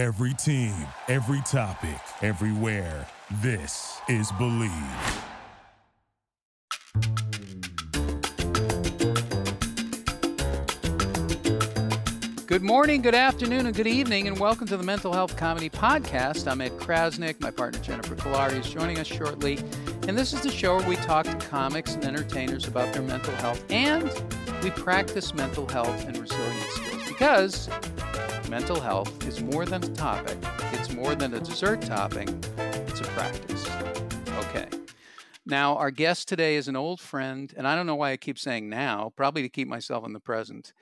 Every team, every topic, everywhere. This is Believe. Good morning, good afternoon, and good evening, and welcome to the Mental Health Comedy Podcast. I'm Ed Crasnick. My partner Jennifer Kolari is joining us shortly. And this is the show where we talk to comics and entertainers about their mental health and we practice mental health and resilience skills because mental health is more than a topic, it's more than a dessert topping, it's a practice. Okay. Now, our guest today is an old friend, and I don't know why I keep saying now, probably to keep myself in the present.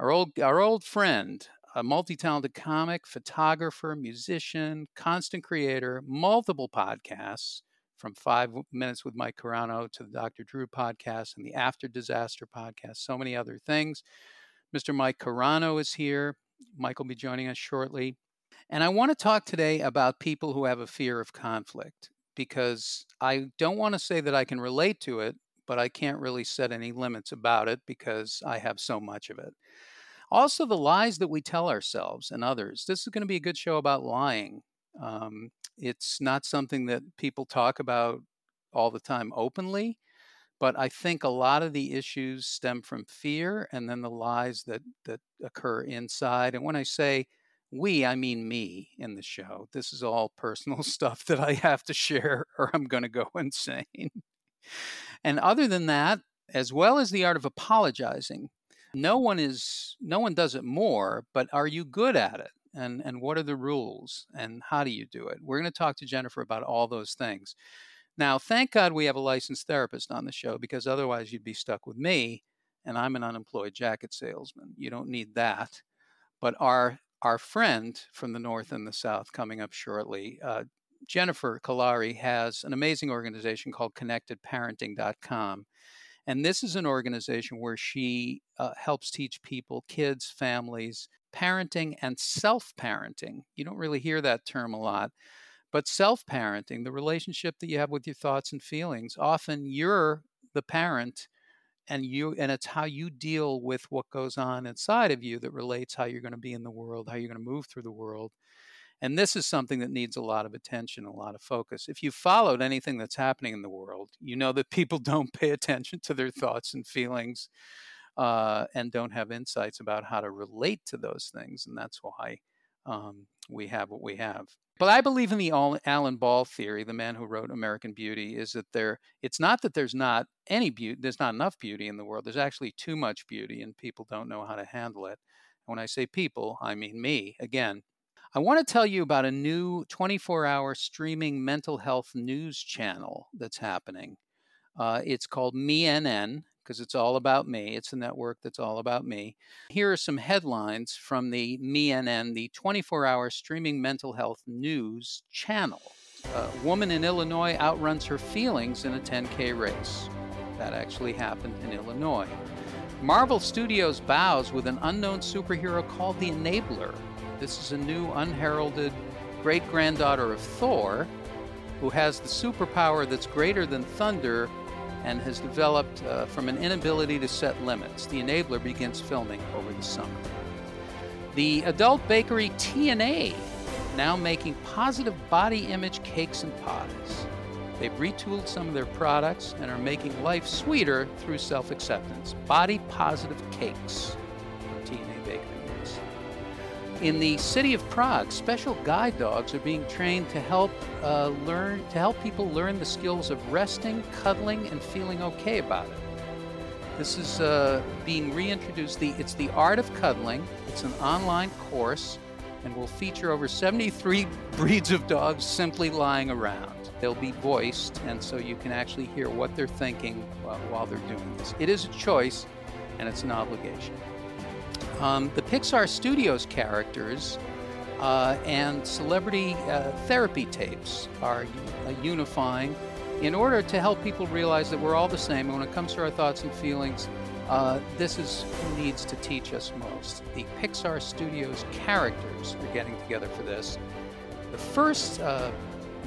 Our old, our old friend, a multi talented comic, photographer, musician, constant creator, multiple podcasts, from Five Minutes with Mike Carano to the Dr. Drew podcast and the After Disaster podcast, so many other things. Mr. Mike Carano is here. Mike will be joining us shortly. And I want to talk today about people who have a fear of conflict because I don't want to say that I can relate to it, but I can't really set any limits about it because I have so much of it. Also, the lies that we tell ourselves and others. This is going to be a good show about lying. Um, it's not something that people talk about all the time openly, but I think a lot of the issues stem from fear and then the lies that that occur inside. And when I say we, I mean me in the show. This is all personal stuff that I have to share or I'm going to go insane. and other than that, as well as the art of apologizing, no one is no one does it more, but are you good at it? And and what are the rules and how do you do it? We're going to talk to Jennifer about all those things. Now, thank God we have a licensed therapist on the show because otherwise you'd be stuck with me and I'm an unemployed jacket salesman. You don't need that. But our our friend from the north and the south coming up shortly, uh, Jennifer Kolari has an amazing organization called connectedparenting.com and this is an organization where she uh, helps teach people, kids, families, parenting and self parenting. You don't really hear that term a lot, but self parenting, the relationship that you have with your thoughts and feelings, often you're the parent and you and it's how you deal with what goes on inside of you that relates how you're going to be in the world how you're going to move through the world and this is something that needs a lot of attention, a lot of focus. If you followed anything that's happening in the world, you know that people don't pay attention to their thoughts and feelings uh, and don't have insights about how to relate to those things. And that's why um, we have what we have. But I believe in the Alan Ball theory, the man who wrote American Beauty, is that there it's not that there's not any beauty, there's not enough beauty in the world. There's actually too much beauty and people don't know how to handle it. And when I say people, I mean me. Again, I want to tell you about a new 24 hour streaming mental health news channel that's happening. Uh, it's called MeNN because it's all about me. It's a network that's all about me. Here are some headlines from the MeNN, the 24 hour streaming mental health news channel. A woman in Illinois outruns her feelings in a 10K race. That actually happened in Illinois. Marvel Studios bows with an unknown superhero called the Enabler this is a new unheralded great granddaughter of Thor who has the superpower that's greater than thunder and has developed uh, from an inability to set limits. The Enabler begins filming over the summer. The adult bakery TNA now making positive body image cakes and pies. They've retooled some of their products and are making life sweeter through self acceptance. Body positive cakes. In the city of Prague, special guide dogs are being trained to help uh, learn to help people learn the skills of resting, cuddling, and feeling okay about it. This is uh, being reintroduced. The, it's the art of cuddling. It's an online course, and will feature over 73 breeds of dogs simply lying around. They'll be voiced, and so you can actually hear what they're thinking while, while they're doing this. It is a choice, and it's an obligation. Um, the Pixar Studios characters uh, and celebrity uh, therapy tapes are uh, unifying in order to help people realize that we're all the same. And when it comes to our thoughts and feelings, uh, this is who needs to teach us most. The Pixar Studios characters are getting together for this. The first uh,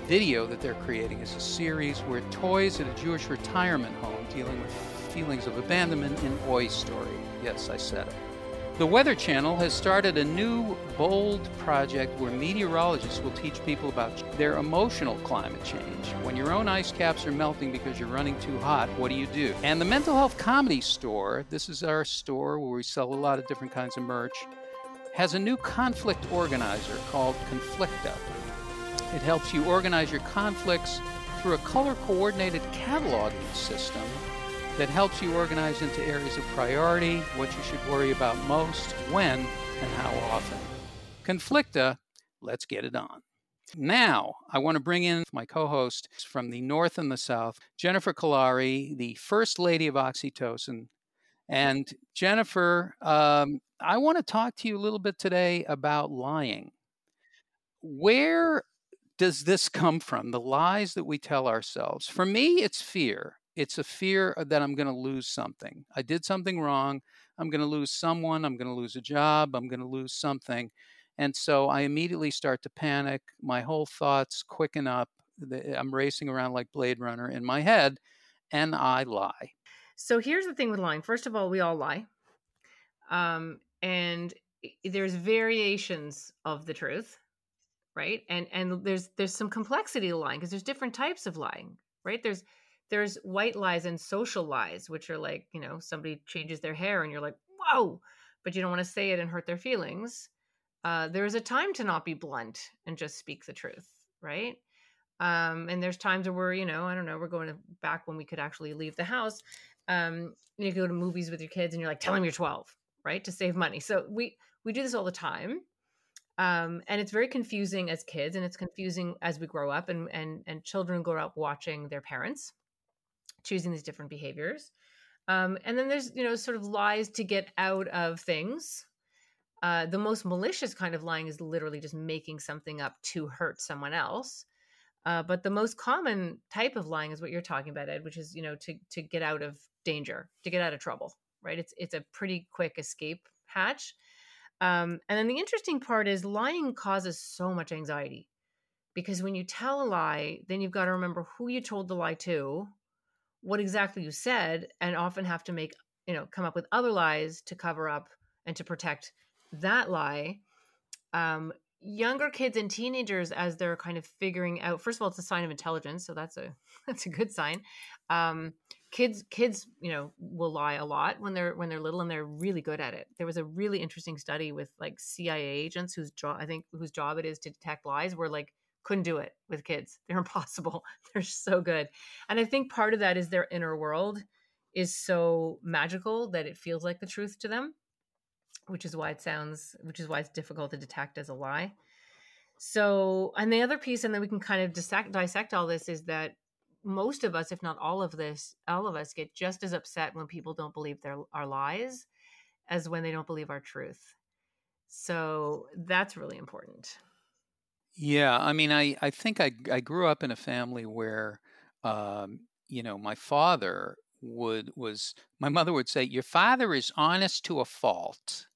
video that they're creating is a series where toys at a Jewish retirement home dealing with feelings of abandonment in Oi Story. Yes, I said it. The Weather Channel has started a new, bold project where meteorologists will teach people about their emotional climate change. When your own ice caps are melting because you're running too hot, what do you do? And the Mental Health Comedy Store, this is our store where we sell a lot of different kinds of merch, has a new conflict organizer called Conflicta. It helps you organize your conflicts through a color coordinated cataloging system that helps you organize into areas of priority, what you should worry about most, when, and how often. Conflicta, let's get it on. Now, I want to bring in my co host from the North and the South, Jennifer Kolari, the First Lady of Oxytocin. And Jennifer, um, I want to talk to you a little bit today about lying. Where does this come from? The lies that we tell ourselves. For me, it's fear. It's a fear that I'm going to lose something. I did something wrong. I'm going to lose someone. I'm going to lose a job. I'm going to lose something. And so I immediately start to panic. My whole thoughts quicken up. I'm racing around like Blade Runner in my head, and I lie. So here's the thing with lying. First of all, we all lie. Um, and there's variations of the truth right and and there's there's some complexity to lying because there's different types of lying right there's there's white lies and social lies, which are like, you know, somebody changes their hair and you're like, whoa, but you don't want to say it and hurt their feelings. Uh, there is a time to not be blunt and just speak the truth, right? Um, and there's times where, we're, you know, I don't know, we're going back when we could actually leave the house. Um, you go to movies with your kids and you're like, tell them you're 12, right? To save money. So we, we do this all the time. Um, and it's very confusing as kids and it's confusing as we grow up and, and, and children grow up watching their parents choosing these different behaviors. Um, and then there's, you know, sort of lies to get out of things. Uh, the most malicious kind of lying is literally just making something up to hurt someone else. Uh, but the most common type of lying is what you're talking about, Ed, which is, you know, to to get out of danger, to get out of trouble, right? It's it's a pretty quick escape hatch. Um, and then the interesting part is lying causes so much anxiety because when you tell a lie, then you've got to remember who you told the lie to, what exactly you said and often have to make you know come up with other lies to cover up and to protect that lie. Um, younger kids and teenagers as they're kind of figuring out first of all it's a sign of intelligence so that's a that's a good sign. Um, kids kids you know will lie a lot when they're when they're little and they're really good at it. There was a really interesting study with like cia agents whose job i think whose job it is to detect lies where like couldn't do it with kids. They're impossible. They're so good. And I think part of that is their inner world is so magical that it feels like the truth to them, which is why it sounds, which is why it's difficult to detect as a lie. So, and the other piece, and then we can kind of dissect, dissect all this, is that most of us, if not all of this, all of us get just as upset when people don't believe their our lies as when they don't believe our truth. So that's really important. Yeah, I mean, I, I think I, I grew up in a family where, um, you know, my father would was my mother would say, "Your father is honest to a fault,"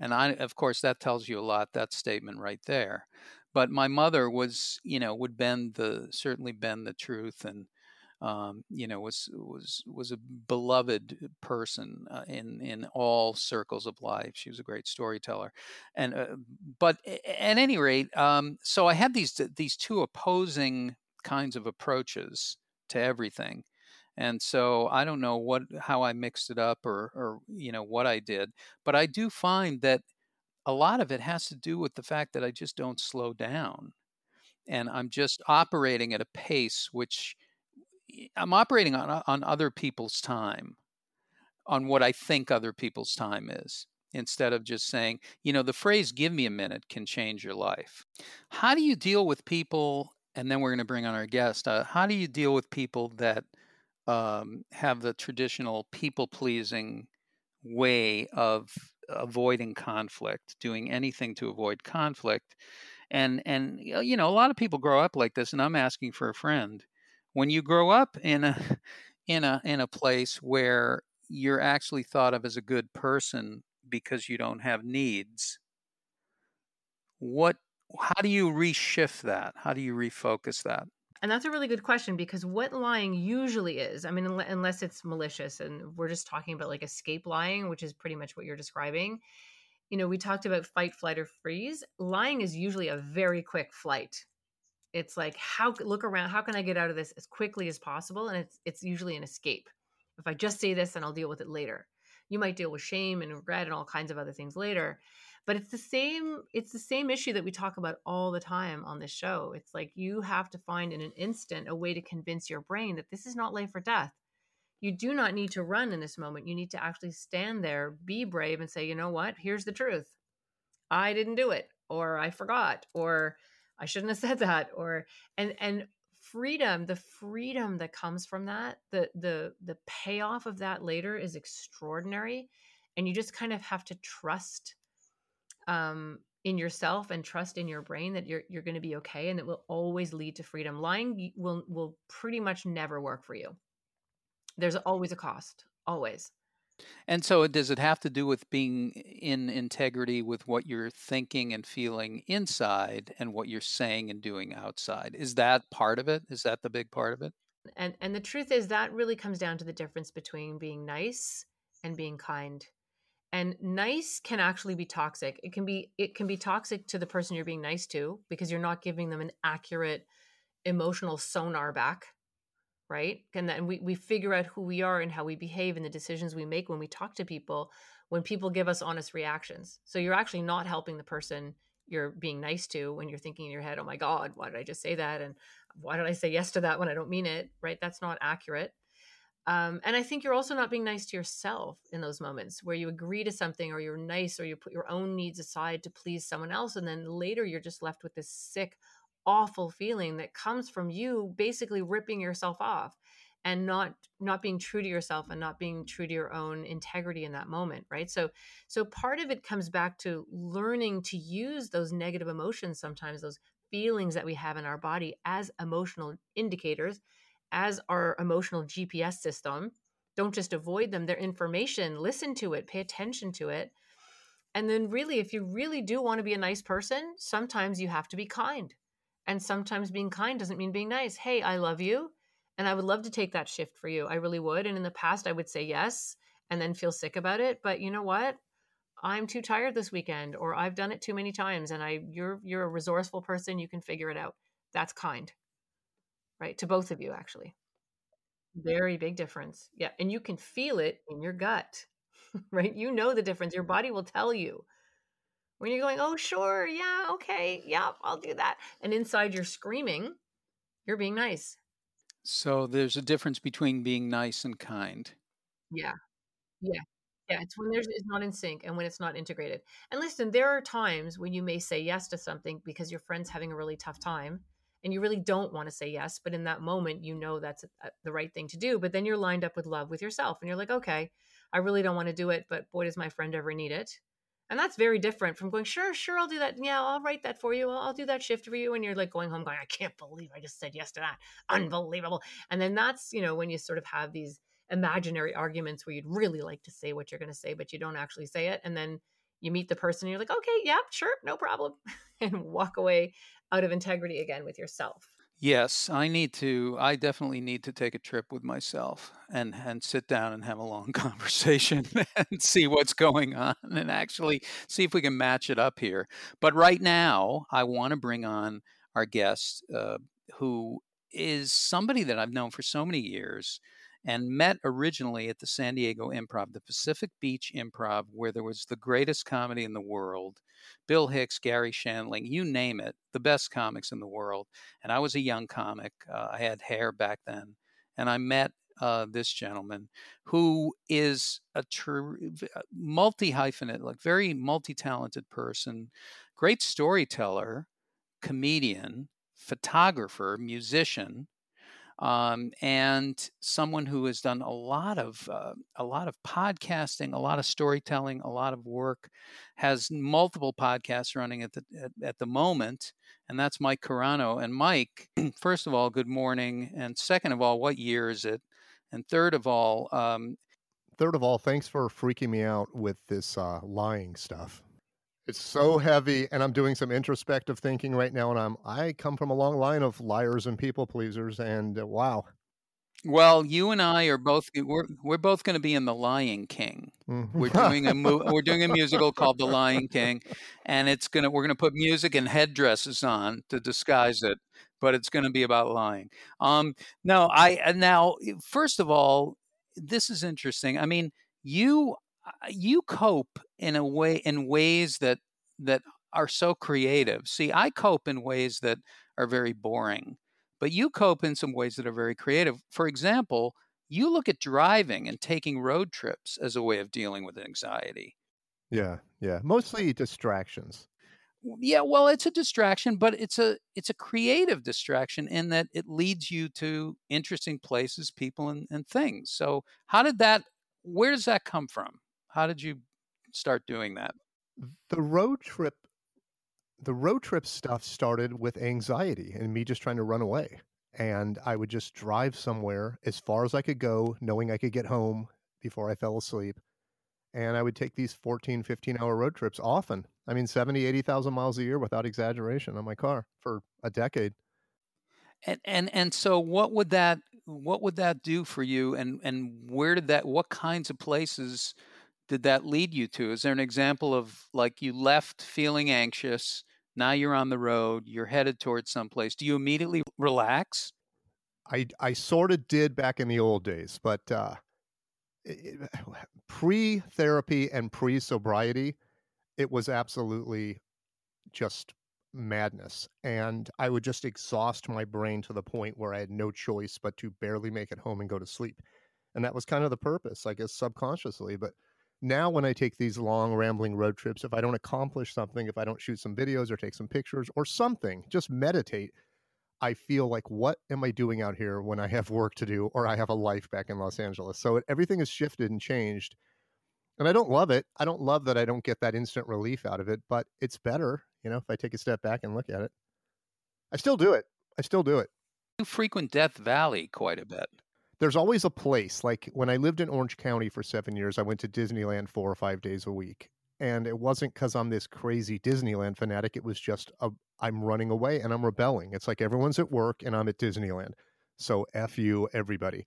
and I, of course, that tells you a lot. That statement right there. But my mother was, you know, would bend the certainly bend the truth and um, you know, was was was a beloved person uh, in in all circles of life. She was a great storyteller, and uh, but at any rate, um, so I had these these two opposing kinds of approaches to everything, and so I don't know what how I mixed it up or or you know what I did, but I do find that a lot of it has to do with the fact that I just don't slow down, and I'm just operating at a pace which I'm operating on uh, on other people's time, on what I think other people's time is, instead of just saying, you know, the phrase "give me a minute" can change your life. How do you deal with people? And then we're going to bring on our guest. Uh, how do you deal with people that um, have the traditional people pleasing way of avoiding conflict, doing anything to avoid conflict? And and you know, a lot of people grow up like this. And I'm asking for a friend when you grow up in a in a in a place where you're actually thought of as a good person because you don't have needs what how do you reshift that how do you refocus that And that's a really good question because what lying usually is, I mean, unless it's malicious, and we're just talking about like escape lying, which is pretty much what you're describing. You know, we talked about fight, flight, or freeze. Lying is usually a very quick flight. It's like how look around, how can I get out of this as quickly as possible? And it's it's usually an escape. If I just say this, and I'll deal with it later. You might deal with shame and regret and all kinds of other things later but it's the same it's the same issue that we talk about all the time on this show it's like you have to find in an instant a way to convince your brain that this is not life or death you do not need to run in this moment you need to actually stand there be brave and say you know what here's the truth i didn't do it or i forgot or i shouldn't have said that or and and freedom the freedom that comes from that the the the payoff of that later is extraordinary and you just kind of have to trust um, in yourself and trust in your brain that you're you're going to be okay and it will always lead to freedom. Lying will will pretty much never work for you. There's always a cost always and so does it have to do with being in integrity with what you're thinking and feeling inside and what you're saying and doing outside? Is that part of it? Is that the big part of it? And and the truth is that really comes down to the difference between being nice and being kind. And nice can actually be toxic. It can be it can be toxic to the person you're being nice to because you're not giving them an accurate emotional sonar back right? And then we, we figure out who we are and how we behave and the decisions we make when we talk to people when people give us honest reactions. So you're actually not helping the person you're being nice to when you're thinking in your head oh my god why did i just say that? and why did i say yes to that when i don't mean it? right? That's not accurate. Um, and I think you're also not being nice to yourself in those moments where you agree to something or you're nice or you put your own needs aside to please someone else. And then later you're just left with this sick, awful feeling that comes from you basically ripping yourself off and not not being true to yourself and not being true to your own integrity in that moment right so so part of it comes back to learning to use those negative emotions sometimes those feelings that we have in our body as emotional indicators as our emotional GPS system. Don't just avoid them, they're information. Listen to it, pay attention to it. And then, really, if you really do want to be a nice person, sometimes you have to be kind. And sometimes being kind doesn't mean being nice. Hey, I love you. And I would love to take that shift for you. I really would. And in the past, I would say yes and then feel sick about it. But you know what? I'm too tired this weekend or I've done it too many times and I you're you're a resourceful person, you can figure it out. That's kind right? To both of you, actually. Very big difference. Yeah. And you can feel it in your gut, right? You know the difference. Your body will tell you when you're going, oh, sure. Yeah. Okay. Yeah. I'll do that. And inside you're screaming, you're being nice. So there's a difference between being nice and kind. Yeah. Yeah. Yeah, it's when there's it's not in sync and when it's not integrated. And listen, there are times when you may say yes to something because your friend's having a really tough time and you really don't want to say yes but in that moment you know that's a, the right thing to do but then you're lined up with love with yourself and you're like okay i really don't want to do it but boy does my friend ever need it and that's very different from going sure sure i'll do that. Yeah i'll write that for you. I'll, I'll do that shift for you. And you're like going home going i can't believe i just said yes to that. Unbelievable. And then that's you know when you sort of have these imaginary arguments where you'd really like to say what you're going to say but you don't actually say it and then you meet the person and you're like okay yeah sure no problem and walk away out of integrity again with yourself. Yes, I need to. I definitely need to take a trip with myself and and sit down and have a long conversation and see what's going on and actually see if we can match it up here. But right now, I want to bring on our guest, uh, who is somebody that I've known for so many years and met originally at the San Diego Improv, the Pacific Beach Improv, where there was the greatest comedy in the world. Bill Hicks, Garry Shandling, you name it, the best comics in the world. And I was a young comic. Uh, I had hair back then. And I met uh, this gentleman who is a tr- uh, multi hyphenate, like very multi talented person, great storyteller, comedian, photographer, musician, um, and someone who has done a lot of uh, a lot of podcasting, a lot of storytelling, a lot of work, has multiple podcasts running at the at, at the moment, and that's Mike Carano. And Mike, first of all, good morning, and second of all, what year is it? And third of all, um, third of all, thanks for freaking me out with this uh, lying stuff. It's so heavy, and I'm doing some introspective thinking right now, and I'm I come from a long line of liars and people pleasers, and uh, wow. Well, you and I are both we're we're both going to be in The Lion King. Mm-hmm. We're doing a mo- we're doing a musical called The Lion King, and it's gonna we're gonna put music and headdresses on to disguise it, but it's going to be about lying. Um, no, I now first of all, this is interesting. I mean, you you cope in a way in ways that that are so creative. See, I cope in ways that are very boring, but you cope in some ways that are very creative. For example, you look at driving and taking road trips as a way of dealing with anxiety. Yeah, yeah. Mostly distractions. Yeah, well, it's a distraction, but it's a it's a creative distraction in that it leads you to interesting places, people, and, and things. So, how did that? Where does that come from? How did you start doing that? The road trip the road trip stuff started with anxiety and me just trying to run away. And I would just drive somewhere as far as I could go, knowing I could get home before I fell asleep. And I would take these 14, 15 hour road trips often. I mean, 70, 80,000 miles a year without exaggeration on my car for a decade. And, and, and so what would that, what would that do for you? And, and where did that, what kinds of places did that lead you to? Is there an example of like you left feeling anxious, now you're on the road, you're headed towards someplace. Do you immediately relax? I I sort of did back in the old days, but uh, pre therapy and pre sobriety, it was absolutely just madness. And I would just exhaust my brain to the point where I had no choice but to barely make it home and go to sleep. And that was kind of the purpose, I guess, subconsciously. But now when I take these long rambling road trips, if I don't accomplish something, if I don't shoot some videos or take some pictures or something, just meditate, I feel like what am I doing out here when I have work to do or I have a life back in Los Angeles? So everything has shifted and changed. And I don't love it. I don't love that I don't get that instant relief out of it, but it's better, you know, if I take a step back and look at it. I still do it. I still do it. You frequent Death Valley quite a bit there's always a place. Like when I lived in Orange County for seven years, I went to Disneyland four or five days a week. And it wasn't because I'm this crazy Disneyland fanatic. It was just I'm running away and I'm rebelling. It's like everyone's at work and I'm at Disneyland. So F you, everybody.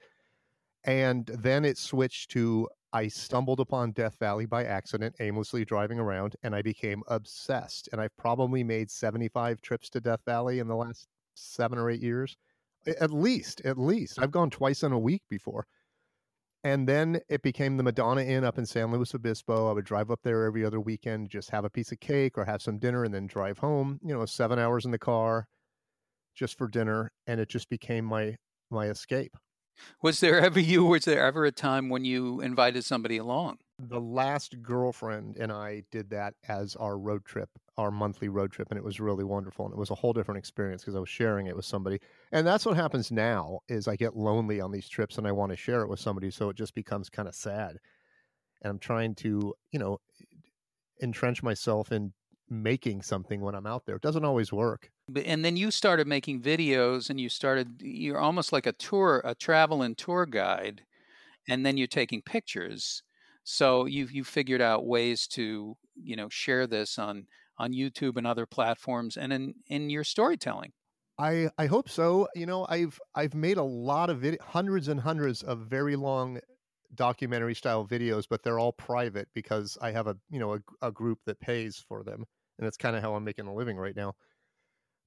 And then it switched to I stumbled upon Death Valley by accident, aimlessly driving around, and I became obsessed. And I've probably made 75 trips to Death Valley in the last seven or eight years at least, at least. I've gone twice in a week before. And then it became the Madonna Inn up in San Luis Obispo. I would drive up there every other weekend, just have a piece of cake or have some dinner and then drive home, you know, seven hours in the car just for dinner. And it just became my my escape. Was there ever you was there ever a time when you invited somebody along? The last girlfriend and I did that as our road trip, our monthly road trip, and it was really wonderful. And it was a whole different experience because I was sharing it with somebody. And that's what happens now is I get lonely on these trips and I want to share it with somebody, so it just becomes kind of sad. And I'm trying to, you know, entrench myself in making something when I'm out there. It doesn't always work. And then you started making videos and you started you're almost like a tour a travel and tour guide and then you're taking pictures. So you've you figured out ways to, you know, share this on on YouTube and other platforms and in in your storytelling. I I hope so. You know, I've I've made a lot of vid- hundreds and hundreds of very long documentary style videos, but they're all private because I have a you know a, a group that pays for them and it's kind of how I'm making a living right now.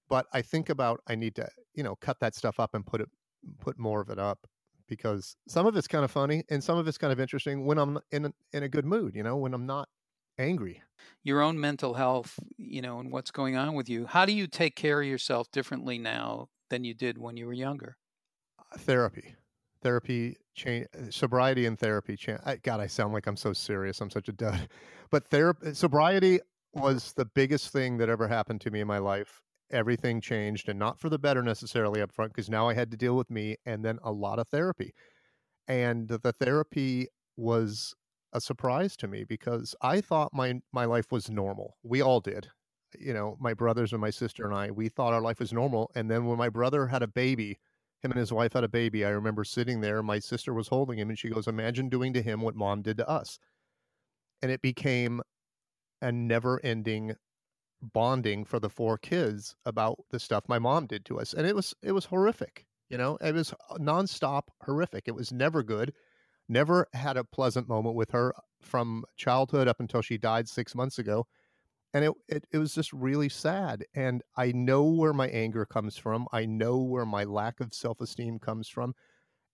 But I think about I need to, you know, cut that stuff up and put it put more of it up because some of it's kind of funny and some of it's kind of interesting when I'm in a, in a good mood, you know, when I'm not angry. Your own mental health, you know, and what's going on with you. How do you take care of yourself differently now than you did when you were younger? Uh, therapy. Therapy change sobriety and therapy change. God, I sound like I'm so serious. I'm such a dud. But therapy sobriety was the biggest thing that ever happened to me in my life. Everything changed and not for the better necessarily up front because now I had to deal with me and then a lot of therapy. And the therapy was a surprise to me because I thought my my life was normal. We all did. You know, my brothers and my sister and I, we thought our life was normal. And then when my brother had a baby, him and his wife had a baby, I remember sitting there, my sister was holding him and she goes, Imagine doing to him what mom did to us. And it became a never ending bonding for the four kids about the stuff my mom did to us and it was it was horrific you know it was uh, nonstop horrific it was never good never had a pleasant moment with her from childhood up until she died six months ago and it, it, it was just really sad and i know where my anger comes from i know where my lack of self-esteem comes from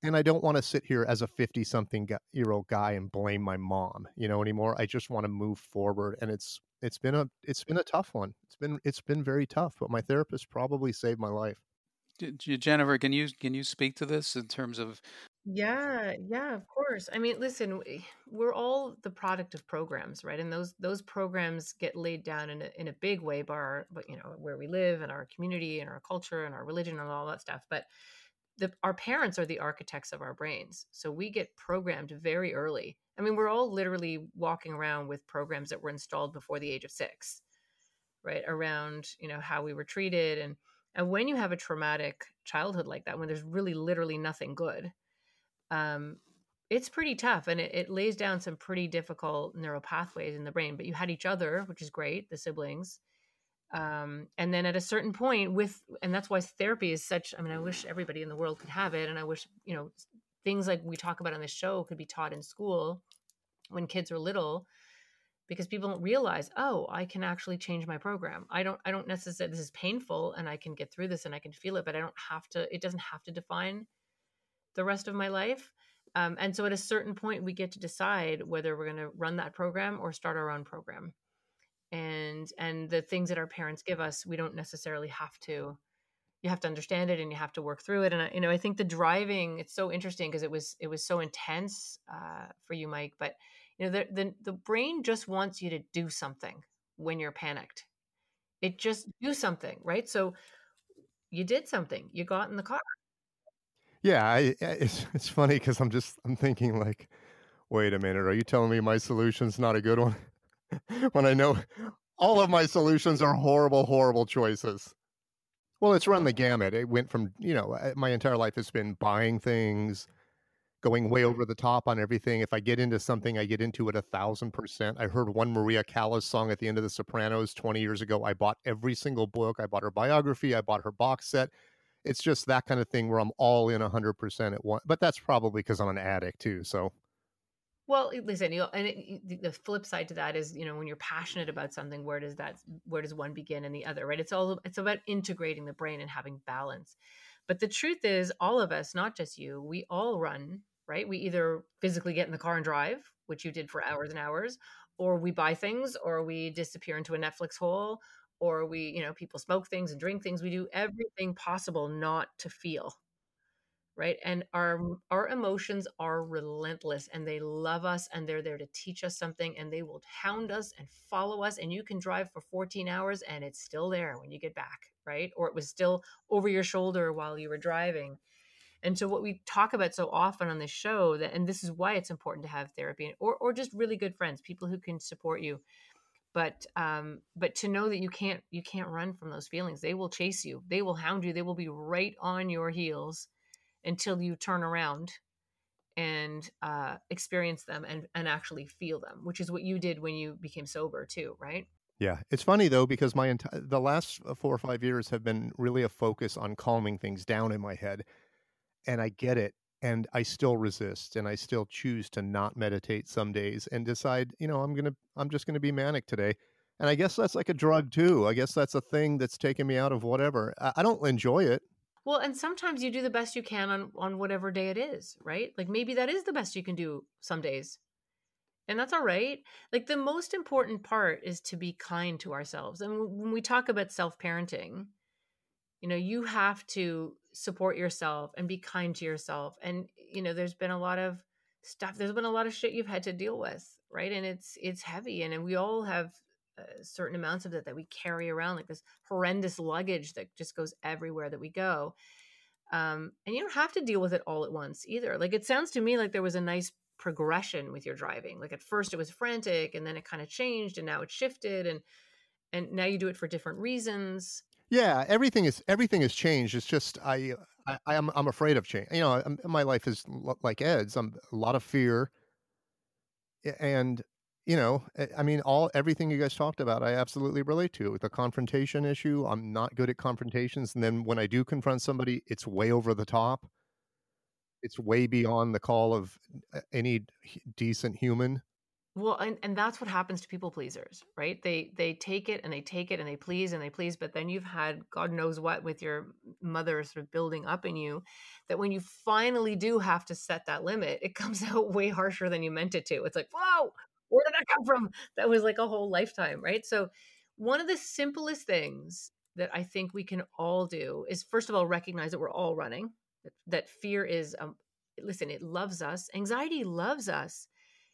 and i don't want to sit here as a 50 something year old guy and blame my mom you know anymore i just want to move forward and it's it's been a it's been a tough one it's been it's been very tough but my therapist probably saved my life jennifer can you can you speak to this in terms of yeah, yeah, of course. I mean, listen, we're all the product of programs, right? And those those programs get laid down in a in a big way by our, you know, where we live and our community and our culture and our religion and all that stuff. But the our parents are the architects of our brains, so we get programmed very early. I mean, we're all literally walking around with programs that were installed before the age of six, right? Around you know how we were treated and and when you have a traumatic childhood like that, when there's really literally nothing good um, it's pretty tough and it, it, lays down some pretty difficult neural pathways in the brain but you had each other which is great the siblings um, and then at a certain point with and that's why therapy is such i mean i wish everybody in the world could have it and i wish you know things like we talk about on this show could be taught in school when kids are little because people don't realize oh i can actually change my program i don't i don't necessarily this is painful and i can get through this and i can feel it but i don't have to it doesn't have to define the rest of my life. Um, and so at a certain point, we get to decide whether we're going to run that program or start our own program. And and the things that our parents give us, we don't necessarily have to. You have to understand it, and you have to work through it. And I, you know, I think the driving it's so interesting because it was it was so intense uh, for you, Mike. But you know, the, the the brain just wants you to do something when you're panicked. It just do something, right? So you did something. You got in the car yeah, I, it's it's funny because I'm just I'm thinking like, wait a minute, are you telling me my solution's not a good one? when I know all of my solutions are horrible, horrible choices. Well, it's run the gamut. It went from you know my entire life has been buying things, going way mm-hmm. over the top on everything. If I get into something, I get into it a thousand percent. I heard one Maria Callas song at the end of The Sopranos 20 years ago. I bought every single book. I bought her biography. I bought her box set it's just that kind of thing where I'm all in 100% at once. But that's probably because I'm an addict too. So, well, listen, you know, and it, the flip side to that is, you know, when you're passionate about something, where does that, where does one begin and the other, right? It's all, it's about integrating the brain and having balance. But the truth is, all of us, not just you, we all run, right? We either physically get in the car and drive, which you did for mm-hmm. hours and hours, or we buy things, or we disappear into a Netflix hole, or we you know people smoke things and drink things. We do everything possible not to feel right? And our our emotions are relentless and they love us and they're there to teach us something and they will hound us and follow us and you can drive for 14 hours and it's still there when you get back right? Or it was still over your shoulder while you were driving and so what we talk about so often on this show that and this is why it's important to have therapy or or just really good friends people who can support you. But um but to know that you can't you can't run from those feelings they will chase you they will hound you they will be right on your heels until you turn around and uh experience them and and actually feel them which is what you did when you became sober too right? Yeah. It's funny though because my entire the last four or five years have been really a focus on calming things down in my head and i get it and I still resist and I still choose to not meditate some days and decide, you know, I'm going to I'm just going to be manic today. And I guess that's like a drug too. I guess that's a thing that's taken me out of whatever. I, I don't enjoy it. Well, and sometimes you do the best you can on on whatever day it is, right? Like maybe that is the best you can do some days. And that's all right. Like the most important part is to be kind to ourselves. And when we talk about self-parenting, you know, you have to support yourself and be kind to yourself and you know there's been a lot of stuff there's been a lot of shit you've had to deal with right? And it's it's heavy and, and we all have uh, certain amounts of that that we carry around like this horrendous luggage that just goes everywhere that we go um, and you don't have to deal with it all at once either. Like it sounds to me like there was a nice progression with your driving. Like at first it was frantic and then it kind of changed and now it shifted and and now you do it for different reasons yeah, everything is everything has changed. It's just I, I I'm I'm afraid of change. You know, I'm, my life is like Ed's. I'm a lot of fear, and you know, eh, I mean, all everything you guys talked about, I absolutely relate to. With the confrontation issue, I'm not good at confrontations, and then when I do confront somebody, it's way over the top. It's way beyond the call of eh, any decent human. Well, and, and that's what happens to people pleasers, right? They they take it and they take it and they please and they please, but then you've had God knows what with your mother sort of building up in you that when you finally do have to set that limit, it comes out way harsher than you meant it to. It's like, whoa, where did that come from? That was like a whole lifetime, right? So one of the simplest things that I think we can all do is first of all recognize that we're all running. That, fear is um listen, it loves us. Anxiety loves us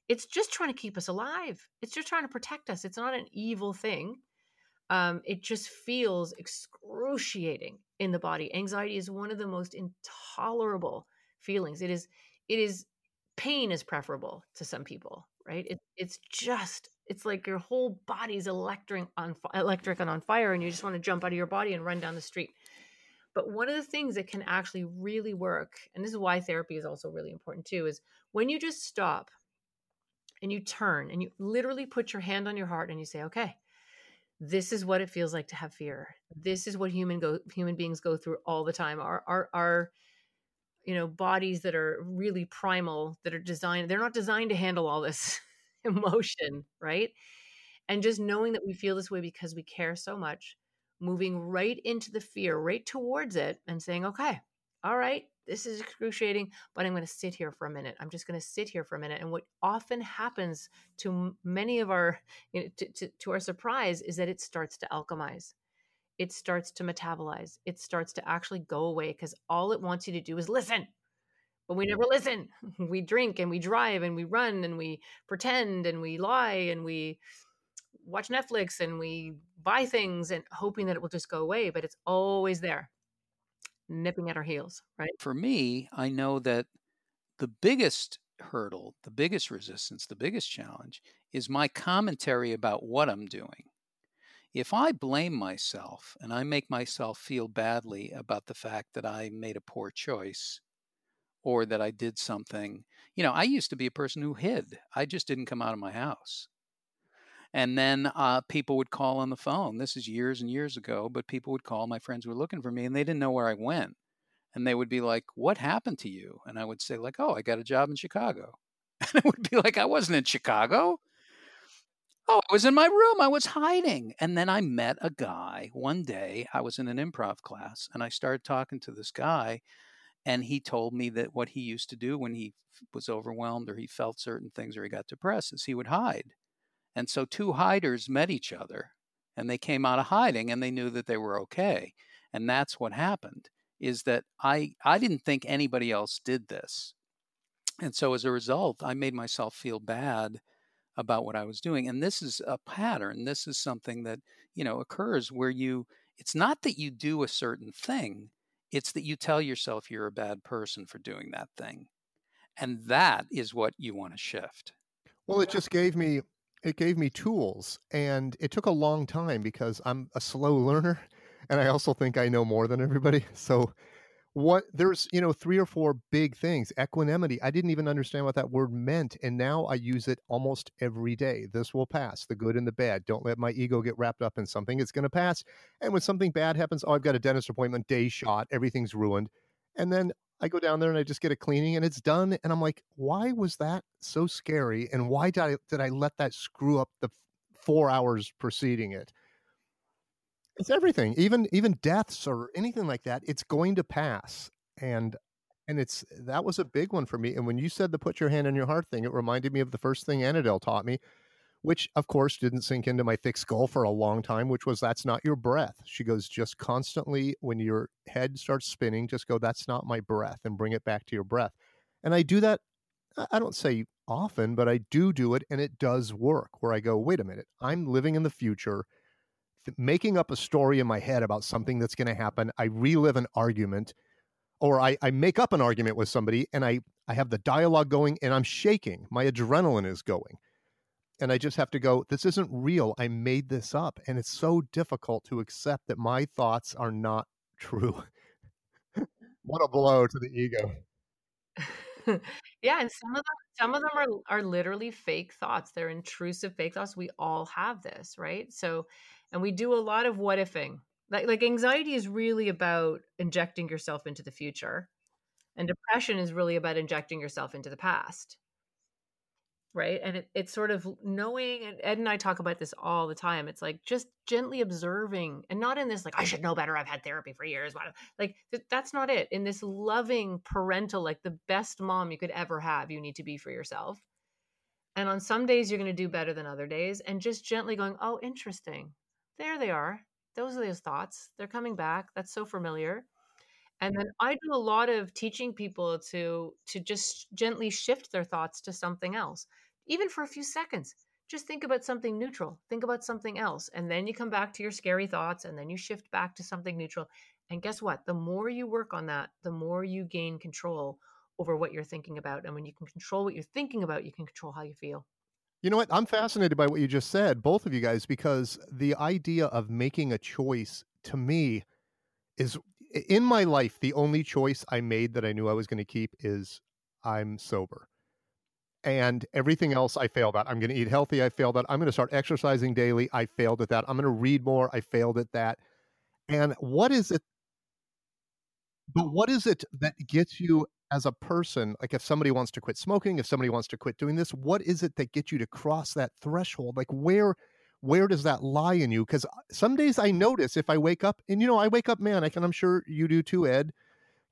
it's just trying to keep us alive. It's just trying to protect us. It's not an evil thing. Um, it just feels excruciating in the body. Anxiety is one of the most intolerable feelings. It is. It is. Pain is preferable to some people, right? It, it's just. It's like your whole body's electric on electric and on fire, and you just want to jump out of your body and run down the street. But one of the things that can actually really work, and this is why therapy is also really important too, is when you just stop and you turn and you literally put your hand on your heart and you say, okay, this is what it feels like to have fear. This is what human go human beings go through all the time. Our our our you know bodies that are really primal that are designed they're not designed to handle all this emotion, right? And just knowing that we feel this way because we care so much, moving right into the fear, right towards it and saying, okay, all right, this is excruciating, but I'm going to sit here for a minute. I'm just going to sit here for a minute. And what often happens to many of our, you know, to, to, to our surprise, is that it starts to alchemize. It starts to metabolize. It starts to actually go away because all it wants you to do is listen. But we never listen. We drink and we drive and we run and we pretend and we lie and we watch Netflix and we buy things and hoping that it will just go away. But it's always there nipping at our heels, right? For me, I know that the biggest hurdle, the biggest resistance, the biggest challenge is my commentary about what I'm doing. If I blame myself and I make myself feel badly about the fact that I made a poor choice or that I did something, you know, I used to be a person who hid. I just didn't come out of my house. And then uh, people would call on the phone. This is years and years ago, but people would call. My friends were looking for me and they didn't know where I went. And they would be like, What happened to you? And I would say, like, oh, I got a job in Chicago. And it would be like, I wasn't in Chicago. Oh, I was in my room. I was hiding. And then I met a guy one day. I was in an improv class and I started talking to this guy. And he told me that what he used to do when he was overwhelmed or he felt certain things or he got depressed is he would hide. And so two hiders met each other and they came out of hiding and they knew that they were okay. And that's what happened is that I I didn't think anybody else did this. And so as a result, I made myself feel bad about what I was doing. And this is a pattern. This is something that, you know, occurs where you it's not that you do a certain thing, it's that you tell yourself you're a bad person for doing that thing. And that is what you want to shift. Well, it just gave me it gave me tools and it took a long time because I'm a slow learner and I also think I know more than everybody. So what there's, you know, three or four big things. Equanimity. I didn't even understand what that word meant and now I use it almost every day. This will pass, the good and the bad. Don't let my ego get wrapped up in something. It's going to pass. And when something bad happens, oh, I've got a dentist appointment, day shot, everything's ruined. And then I go down there and I just get a cleaning and it's done. And I'm like, why was that so scary? And why did I did I let that screw up the four hours preceding it? It's everything, even even deaths or anything like that. It's going to pass, and and it's that was a big one for me. And when you said the put your hand on your heart thing, it reminded me of the first thing Annadelle taught me, which of course didn't sink into my thick skull for a long time, which was that's not your breath. She goes, just constantly when your head starts spinning, just go, that's not my breath, and bring it back to your breath. And I do that, I don't say often, but I do do it, and it does work where I go, wait a minute, I'm living in the future, making up a story in my head about something that's going to happen. I relive an argument. Or I, I make up an argument with somebody and I, I have the dialogue going and I'm shaking. My adrenaline is going and I just have to go, this isn't real. I made this up. And it's so difficult to accept that my thoughts are not true. what a blow to the ego. yeah, and some of them some of them are are literally fake thoughts. They're intrusive fake thoughts. We all have this, right? So and we do a lot of what ifing. Like like anxiety is really about injecting yourself into the future. And depression is really about injecting yourself into the past right? And it, it's sort of knowing and ed and i talk about this all the time it's like just gently observing and not in this like i should know better i've had therapy for years like th- that's not it. In this loving parental like the best mom you could ever have you need to be for yourself. And on some days you're going to do better than other days and just gently going oh interesting. There they are. Those are those thoughts. They're coming back. That's so familiar. And then i do a lot of teaching people to to just gently shift their thoughts to something else even for a few seconds. Just think about something neutral. Think about something else. And then you come back to your scary thoughts and then you shift back to something neutral. And guess what? The more you work on that, the more you gain control over what you're thinking about. And when you can control what you're thinking about, you can control how you feel. You know what? I'm fascinated by what you just said, both of you guys, because the idea of making a choice to me is in my life, the only choice I made that I knew I was going to keep is I'm sober and everything else I failed at. I'm going to eat healthy. I failed at. I'm going to start exercising daily. I failed at that. I'm going to read more. I failed at that. And what is it? But what is it that gets you as a person? Like if somebody wants to quit smoking, if somebody wants to quit doing this, what is it that gets you to cross that threshold? Like where where does that lie in you? Because uh, some days I notice if I wake up, and you know, I wake up man, I can, I'm sure you do too, Ed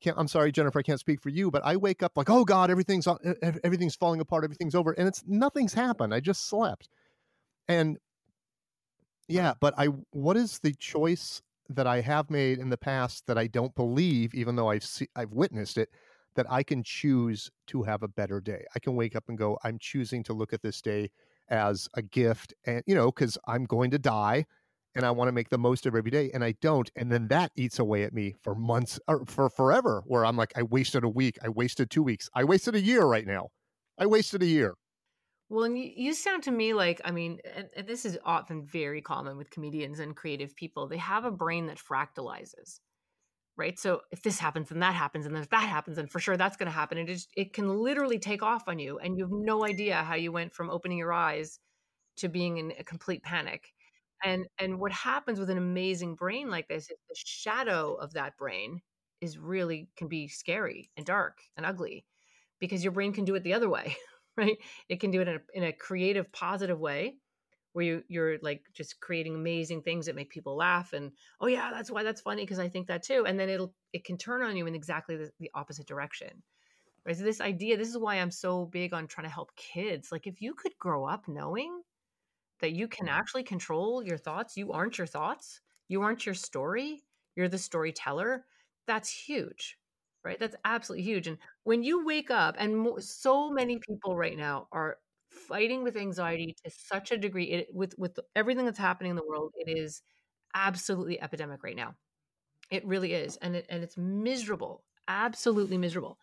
can't, I'm sorry, Jennifer, I can't speak for you, but I wake up like, oh God, everything's everything's falling apart, everything's over, and it's nothing's happened. I just slept, and yeah, but I, what is the choice that I have made in the past that I don't believe, even though I've see, I've witnessed it, that I can choose to have a better day. I can wake up and go, I'm choosing to look at this day as a gift, and you know, because I'm going to die and I want to make the most of every day and I don't. And then that eats away at me for months or for forever, where I'm like, I wasted a week. I wasted two weeks. I wasted a year right now. I wasted a year. Well, and you, sound to me like, I mean, and, and this is often very common with comedians and creative people. They have a brain that fractalizes, right? So if this happens, then that happens, and then if that happens, then for sure that's going to happen. And it just, it can literally take off on you, and you have no idea how you went from opening your eyes to being in a complete panic and and what happens with an amazing brain like this is the shadow of that brain is really can be scary and dark and ugly because your brain can do it the other way right? It can do it in a, in a creative positive way where you you're like just creating amazing things that make people laugh and oh yeah that's why that's funny because i think that too and then it'll it can turn on you in exactly the, the opposite direction right? So this idea this is why i'm so big on trying to help kids like if you could grow up knowing that you can actually control your thoughts. You aren't your thoughts. You aren't your story. You're the storyteller. That's huge, right? That's absolutely huge. And when you wake up, and mo- so many people right now are fighting with anxiety to such a degree, it, with with everything that's happening in the world, it is absolutely epidemic right now. It really is, and it and it's miserable, absolutely miserable.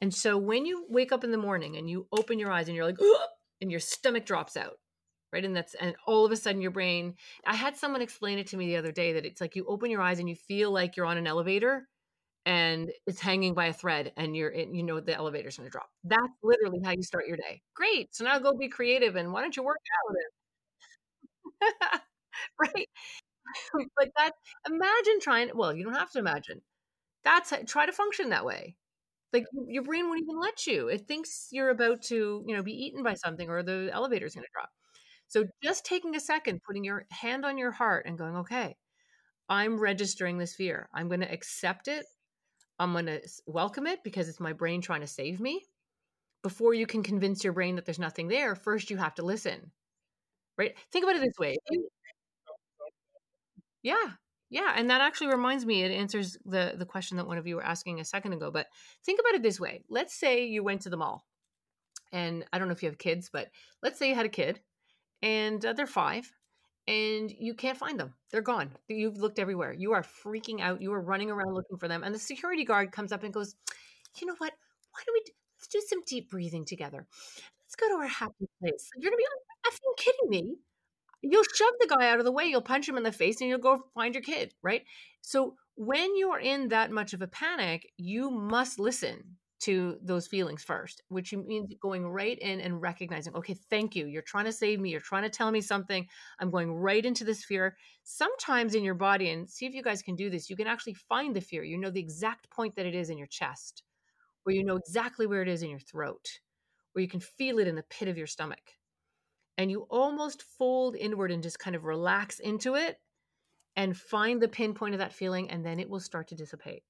And so when you wake up in the morning and you open your eyes and you're like, and your stomach drops out, right? And that's and all of a sudden your brain i had someone explain it to me the other day that it's like you open your eyes and you feel like you're on an elevator and it's hanging by a thread and you're in, you know the elevator's going to drop. That's literally how you start your day. Great so now go be creative and why don't you work out right? But that imagine trying well you don't have to imagine. That's try to function that way. Like your brain won't even let you. It thinks you're about to you know be eaten by something or the elevator's going to drop so just taking a second, putting your hand on your heart and going, okay, I'm registering this fear. I'm going to accept it. I'm going to welcome it because it's my brain trying to save me. Before you can convince your brain that there's nothing there, first you have to listen. Right? Think about it this way. yeah. Yeah, and that actually reminds me it answers the the question that one of you were asking a second ago, but think about it this way. Let's say you went to the mall. And I don't know if you have kids, but let's say you had a kid and uh, they're five and you can't find them. They're gone. You've looked everywhere. You are freaking out. You are running around looking for them. And the security guard comes up and goes, You know what? Why don't we do, let's do some deep breathing together? Let's go to our happy place. You're to be like, effing kidding me. You'll shove the guy out of the way. You'll punch him in the face and you'll go find your kid, right? So when you are in that much of a panic, you must listen to those feelings first, which means mm. going right in and recognizing, okay, thank you. You're trying to save me. You're trying to tell me something. I'm going right into this fear. Sometimes in your body, and see if you guys can do this, you can actually find the fear. You know the exact point that it is in your chest, or you know exactly where it is in your throat, or you can feel it in the pit of your stomach. And you almost fold inward and just kind of relax into it and find the pinpoint of that feeling, and then it will start to dissipate.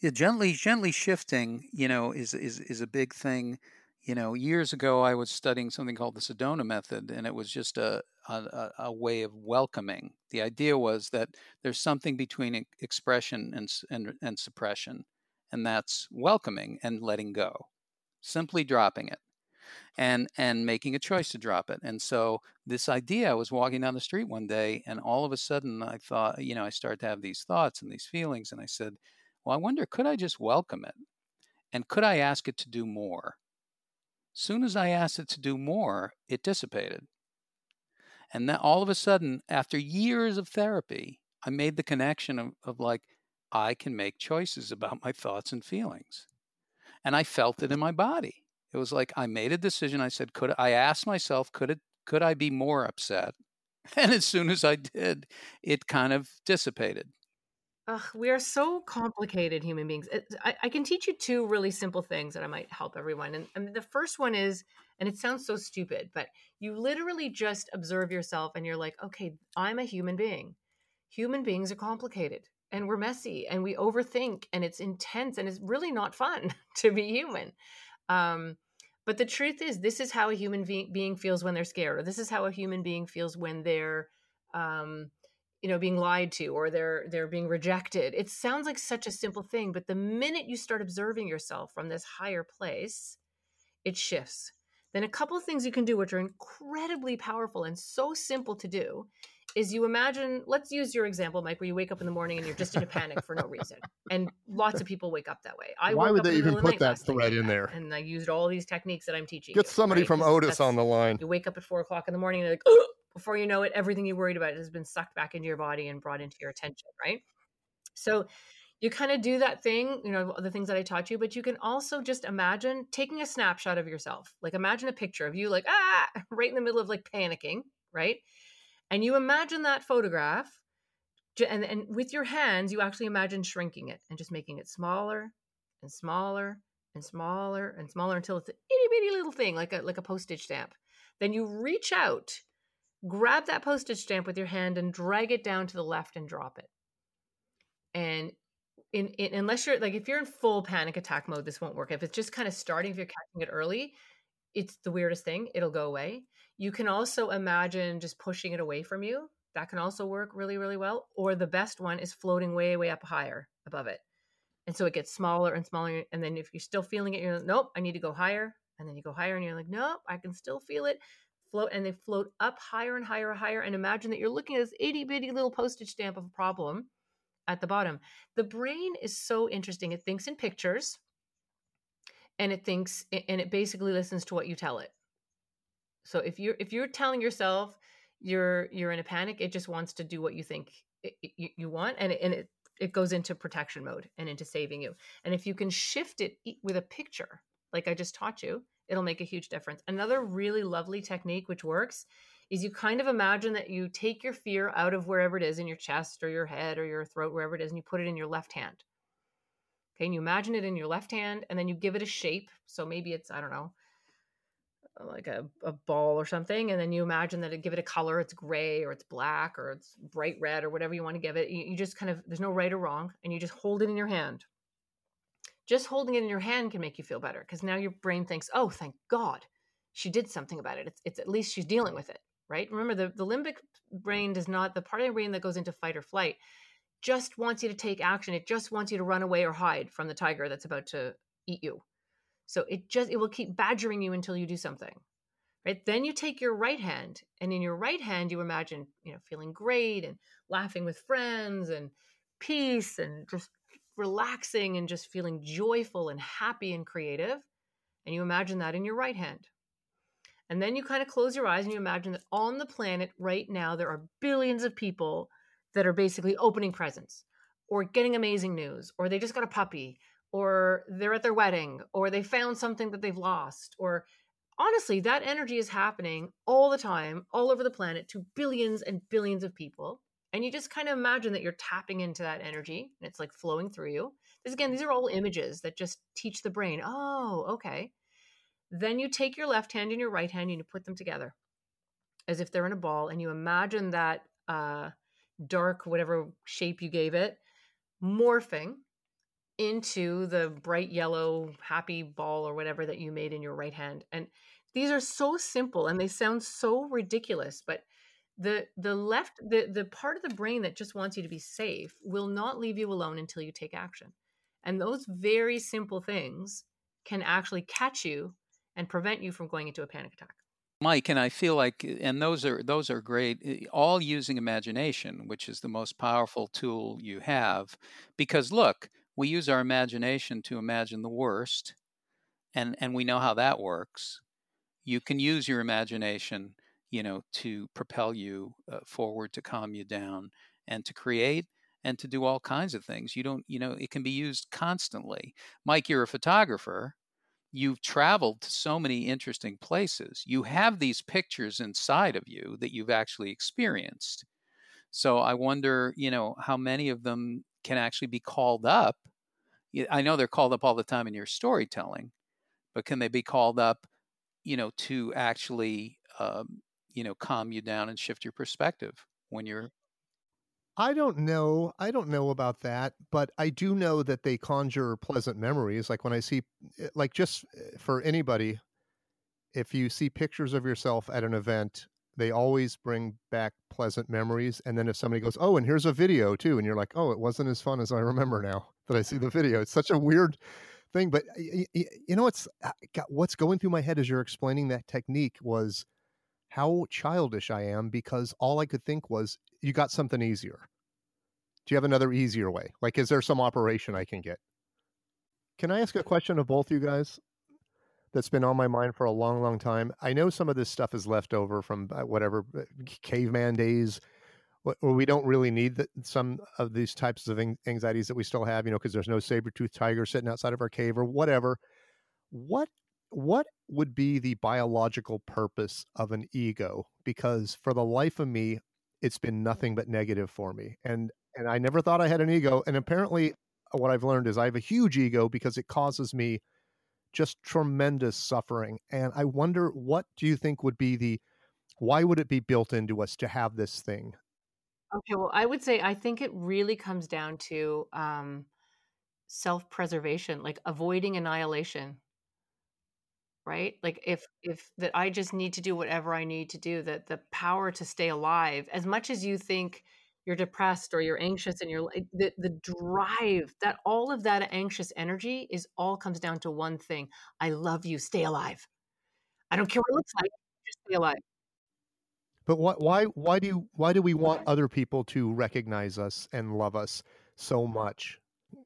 Yeah, gently, gently shifting, you know, is is is a big thing. You know, years ago I was studying something called the Sedona method, and it was just a a, a way of welcoming. The idea was that there's something between expression and and and suppression, and that's welcoming and letting go, simply dropping it and and making a choice to drop it. And so this idea, I was walking down the street one day, and all of a sudden I thought, you know, I started to have these thoughts and these feelings, and I said, well, I wonder, could I just welcome it? And could I ask it to do more? Soon as I asked it to do more, it dissipated. And then all of a sudden, after years of therapy, I made the connection of, of like, I can make choices about my thoughts and feelings. And I felt it in my body. It was like I made a decision. I said, could I asked myself, could it could I be more upset? And as soon as I did, it kind of dissipated. Ugh, we are so complicated human beings. It, I, I, can teach you two really simple things that I might help everyone. And, and the first one is, and it sounds so stupid, but you literally just observe yourself and you're like, okay, I'm a human being. Human beings are complicated and we're messy and we overthink and it's intense and it's really not fun to be human. Um, but the truth is, this is how a human being feels when they're scared, or this is how a human being feels when they're um, you know being lied to or they're they're being rejected. It sounds like such a simple thing but the minute you start observing yourself from this higher place it shifts. Then a couple of things you can do which are incredibly powerful and so simple to do is you imagine let's use your example mike where you wake up in the morning and you're just in a panic for no reason and lots of people wake up that way. I why would they even put that thread in there? and i used all these techniques that i'm teaching get somebody right? from otis on the line. you wake up at four o'clock in the morning and you're like oh before you know it, everything you worried about has been sucked back into your body and brought into your attention, right? So you kind of do that thing, you know, the things that I taught you, but you can also just imagine taking a snapshot of yourself. Like imagine a picture of you like, ah, right in the middle of like panicking, right? And you imagine that photograph and, and with your hands, you actually imagine shrinking it and just making it smaller and smaller and smaller and smaller until it's an itty bitty little thing, like a like a postage stamp. Then you reach out grab that postage stamp with your hand and drag it down to the left and drop it. And in, in, unless you're like if you're in full panic attack mode, this won't work. If it's just kind of starting, if you're catching it early, it's the weirdest thing. It'll go away. You can also imagine just pushing it away from you. That can also work really, really well. Or the best one is floating way, way up higher above it. And so it gets smaller and smaller. And then if you're still feeling it, you're like, nope, I need to go higher. And then you go higher and you're like, nope, I can still feel it float and they float up higher and higher and higher. And imagine that you're looking at this itty bitty little postage stamp of a problem at the bottom. The brain is so interesting. It thinks in pictures and it thinks and it basically listens to what you tell it. So if you're if you're telling yourself you're you're in a panic, it just wants to do what you think it, it, you want and it, and it it goes into protection mode and into saving you. And if you can shift it with a picture, like I just taught you, it'll make a huge difference. Another really lovely technique which works is you kind of imagine that you take your fear out of wherever it is in your chest or your head or your throat, wherever it is, and you put it in your left hand. Okay, and you imagine it in your left hand and then you give it a shape. So maybe it's, I don't know, like a, a ball or something. And then you imagine that it give it a color, it's gray or it's black or it's bright red or whatever you want to give it. You, you just kind of, there's no right or wrong, and you just hold it in your hand just holding it in your hand can make you feel better because now your brain thinks, oh, thank God she did something about it. It's, it's at least she's dealing with it, right? Remember, the, the limbic brain does not, the part of the brain that goes into fight or flight just wants you to take action. It just wants you to run away or hide from the tiger that's about to eat you. So it just, it will keep badgering you until you do something. Right? Then you take your right hand, and in your right hand, you imagine, you know, feeling great and laughing with friends and peace and just relaxing and just feeling joyful and happy and creative. And you imagine that in your right hand. And then you kind of close your eyes and you imagine that on the planet right now, there are billions of people that are basically opening presents or getting amazing news or they just got a puppy or they're at their wedding or they found something that they've lost or honestly that energy is happening all the time all over the planet to billions and billions of people and you just kind of imagine that you're tapping into that energy and it's like flowing through you. This again these are all images that just teach the brain oh okay. Then you take your left hand and your right hand and you put them together as if they're in a ball and you imagine that uh, dark whatever shape you gave it morphing into the bright yellow happy ball or whatever that you made in your right hand. And these are so simple and they sound so ridiculous but the the left the the part of the brain that just wants you to be safe will not leave you alone until you take action and those very simple things can actually catch you and prevent you from going into a panic attack Mike, and I feel like, and those are those are great. Eh, all using imagination, which is the most powerful tool you have, because look, we use our imagination to imagine the worst, and and we know how that works. You can use your imagination, you know, to propel you uh, forward, to calm you down, and to create and to do all kinds of things. You don't, you know, it can be used constantly. Mike, you're a photographer you've traveled to so many interesting places. You have these pictures inside of you that you've actually experienced. So I wonder, you know, how many of them can actually be called up. I know they're called up all the time in your storytelling, but can they be called up, you know, to actually, um, you know, calm you down and shift your perspective when you're I don't know. I don't know about that, but I do know that they conjure pleasant memories. Like when I see, eh, like just eh, for anybody, if you see pictures of yourself at an event, they always bring back pleasant memories. And then if somebody goes, "Oh, and here's a video too," and you're like, "Oh, it wasn't as fun as I remember now that I see the video." It's such a weird thing, but you know what's what's going through my head as you're explaining that technique was how childish I am because all I could think was you got something easier. Do you have another easier way? Like, is there some operation I can get? Can I ask a question of both you guys that's been on my mind for a long, long time? I know some of this stuff is left over from uh, whatever uh, caveman days, where we don't really need the, some of these types of anxieties that we still have, you know, because there's no saber-toothed tiger sitting outside of our cave or whatever. What what would be the biological purpose of an ego? Because for the life of me, it's been nothing but negative for me. And and I never thought I had an ego. And apparently, what I've learned is I have a huge ego because it causes me just tremendous suffering. And I wonder, what do you think would be the why would it be built into us to have this thing? Okay, well, I would say I think it really comes down to um, self preservation, like avoiding annihilation right? Like if if that i just need to do whatever i need to do that the power to stay alive as much as you think you're depressed or you're anxious and you're the, the drive that all of that anxious energy is all comes down to one thing i love you stay alive. I don't care what it looks like just stay alive. But why why why do you, why do we want other people to recognize us and love us so much?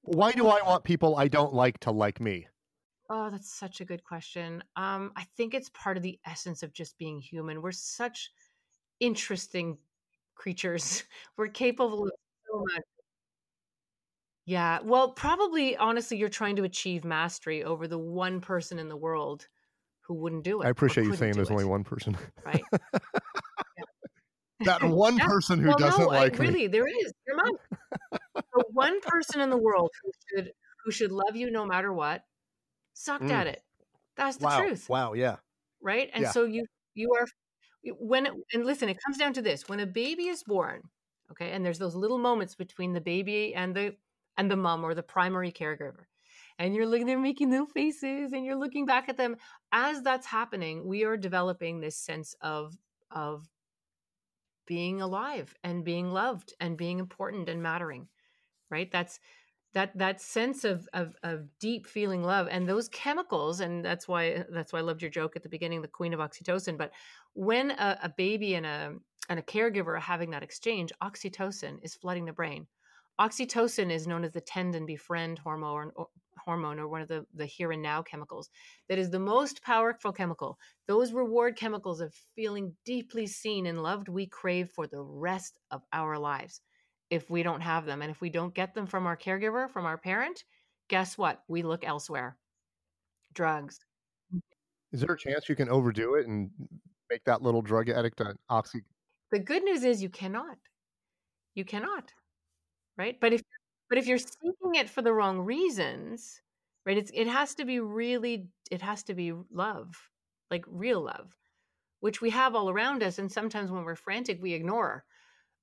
Why do i want people i don't like to like me Oh, that's such a good question. Um, I think it's part of the essence of just being human. We're such interesting creatures. We're capable of so much. Yeah. Well, probably, honestly, you're trying to achieve mastery over the one person in the world who wouldn't do it. I appreciate you saying there's it. only one person. Right. that one yeah. person who well, doesn't no, like I, me. Really, there is. Your mom. the one person in the world who should who should love you no matter what sucked mm. at it. That's the wow. truth. Wow. Yeah. Right. And yeah. so you you are when it, and listen, it comes down to this: when a baby is born, okay, and there's those little moments between the baby and the and the mom or the primary caregiver, and you're looking, they're making little faces, and you're looking back at them. As that's happening, we are developing this sense of of being alive and being loved and being important and mattering right that's that that sense of, of of deep feeling love and those chemicals and that's why that's why I loved your joke at the beginning the queen of oxytocin but when a, a baby and a and a caregiver are having that exchange oxytocin is flooding the brain. Oxytocin is known as the tend and befriend hormone or, hormone or one of the the here and now chemicals that is the most powerful chemical. Those reward chemicals of feeling deeply seen and loved we crave for the rest of our lives if we don't have them and if we don't get them from our caregiver from our parent guess what? We look elsewhere. Drugs. Mm. Is there a chance you can overdo it and make that little drug addict an oxy? The good news is you cannot. You cannot. Right? But if but if you're seeking it for the wrong reasons, right? It's it has to be really it has to be love, like real love, which we have all around us and sometimes when we're frantic we ignore.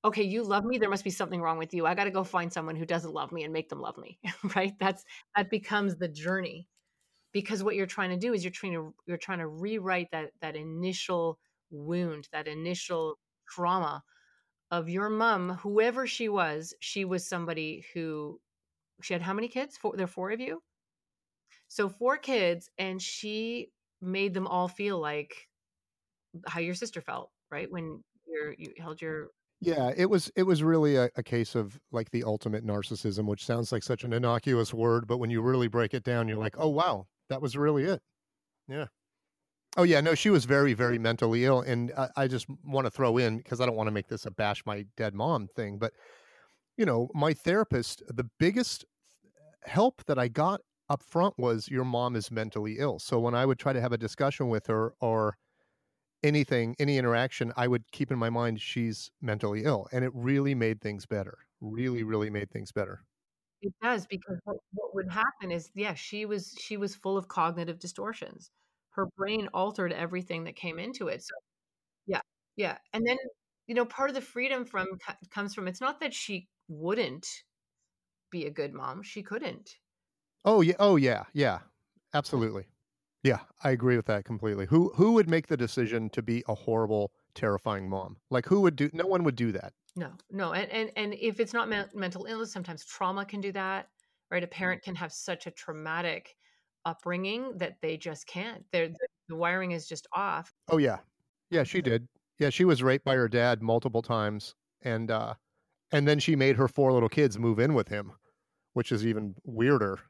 Okay, you love me, there must be something wrong with you. I got to go find someone who doesn't love me and make them love me, right? That's that becomes the journey. Because what you're trying to do is you're trying to you're trying to rewrite that that initial wound, that initial trauma of your mom, whoever she was, she was somebody who she had how many kids? Four, there are four of you. So four kids, and she made them all feel like how your sister felt, right? When you're you held your Yeah, it was it was really a, a case of like the ultimate narcissism, which sounds like such an innocuous word, but when you really break it down, you're like, oh wow, that was really it. Yeah. Oh yeah, no, she was very, very mentally ill, and I, I just want to throw in because I don't want to make this a bash my dead mom thing, but you know, my therapist, the biggest help that I got up front was your mom is mentally ill. So when I would try to have a discussion with her or anything, any interaction, I would keep in my mind she's mentally ill, and it really made things better. Really, really made things better. It does because what, what would happen is, yeah, she was she was full of cognitive distortions. Her brain altered everything that came into it. So, yeah, yeah, and then you know, part of the freedom from comes from it's not that she wouldn't be a good mom; she couldn't. Oh yeah, oh yeah, yeah, absolutely. Yeah, I agree with that completely. Who who would make the decision to be a horrible, terrifying mom? Like who would do? No one would do that. No, no, and and and if it's not me- mental illness, sometimes trauma can do that. Right, a parent can have such a traumatic upbringing that they just can't. They're, the, the wiring is just off. Oh yeah, yeah, she did. Yeah, she was raped by her dad multiple times, and uh, and then she made her four little kids move in with him, which is even weirder.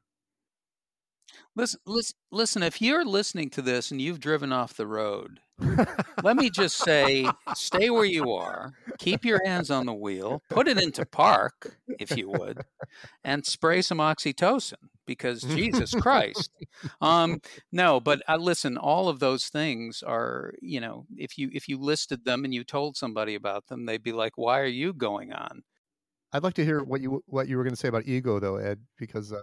Listen, listen, listen, if you're listening to this and you've driven off the road, let me just say stay where you are, keep your hands on the wheel, put it into park, if you would, and spray some oxytocin because Jesus Christ. Um, no, but uh, listen, all of those things are, you know, if you if you listed them and you told somebody about them, they'd be like, "Why are you going on?" I'd like to hear what you what you were going to say about ego, though, Ed, because uh,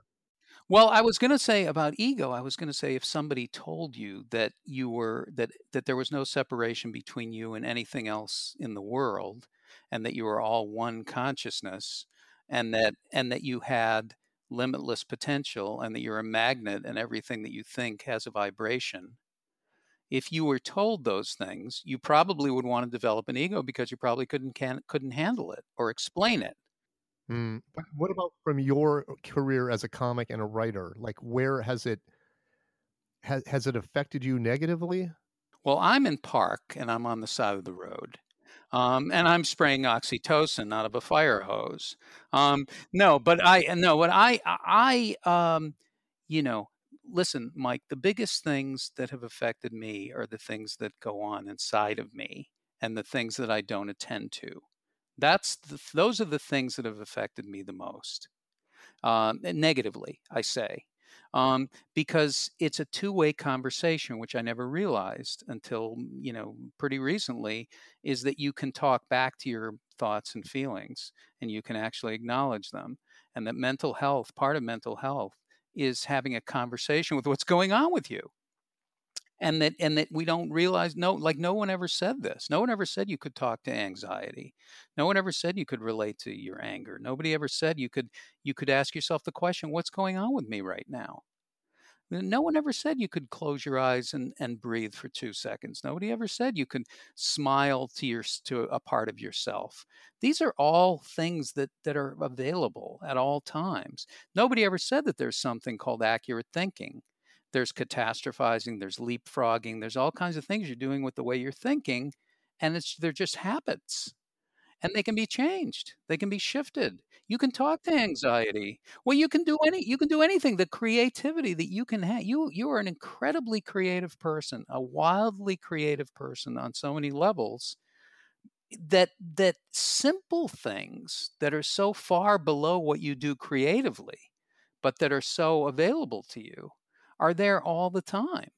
Well, I was going to say about ego. I was going to say if somebody told you that you were that that there was no separation between you and anything else in the world, and that you were all one consciousness, and that and that you had limitless potential, and that you're a magnet, and everything that you think has a vibration. If you were told those things, you probably would want to develop an ego because you probably couldn't can, couldn't handle it or explain it. Mm, but what about from your career as a comic and a writer? Like, where has it has has it affected you negatively? Well, I'm in park and I'm on the side of the road. Um, and I'm spraying oxytocin out of a fire hose. Um, no, but I no, what I I um, you know, listen, Mike. The biggest things that have affected me are the things that go on inside of me, and the things that I don't attend to. That's the, those are the things that have affected me the most, um, negatively. I say. Um, because it's a two-way conversation, which I never realized until you know pretty recently, is that you can talk back to your thoughts and feelings, and you can actually acknowledge them, and that mental health, part of mental health, is having a conversation with what's going on with you and that and that we don't realize no like no one ever said this no one ever said you could talk to anxiety no one ever said you could relate to your anger nobody ever said you could you could ask yourself the question what's going on with me right now no one ever said you could close your eyes and, and breathe for two seconds. Nobody ever said you could smile to your to a part of yourself. These are all things that that are available at all times. Nobody ever said that there's something called accurate thinking there's catastrophizing, there's leapfrogging, there's all kinds of things you're doing with the way you're thinking, and it's they're just habits. And they can be changed. They can be shifted. You can talk to anxiety. Well, you can do any you can do anything. The creativity that you can have. You you are an incredibly creative person, a wildly creative person on so many levels that that simple things that are so far below what you do creatively but that are so available to you are there all the time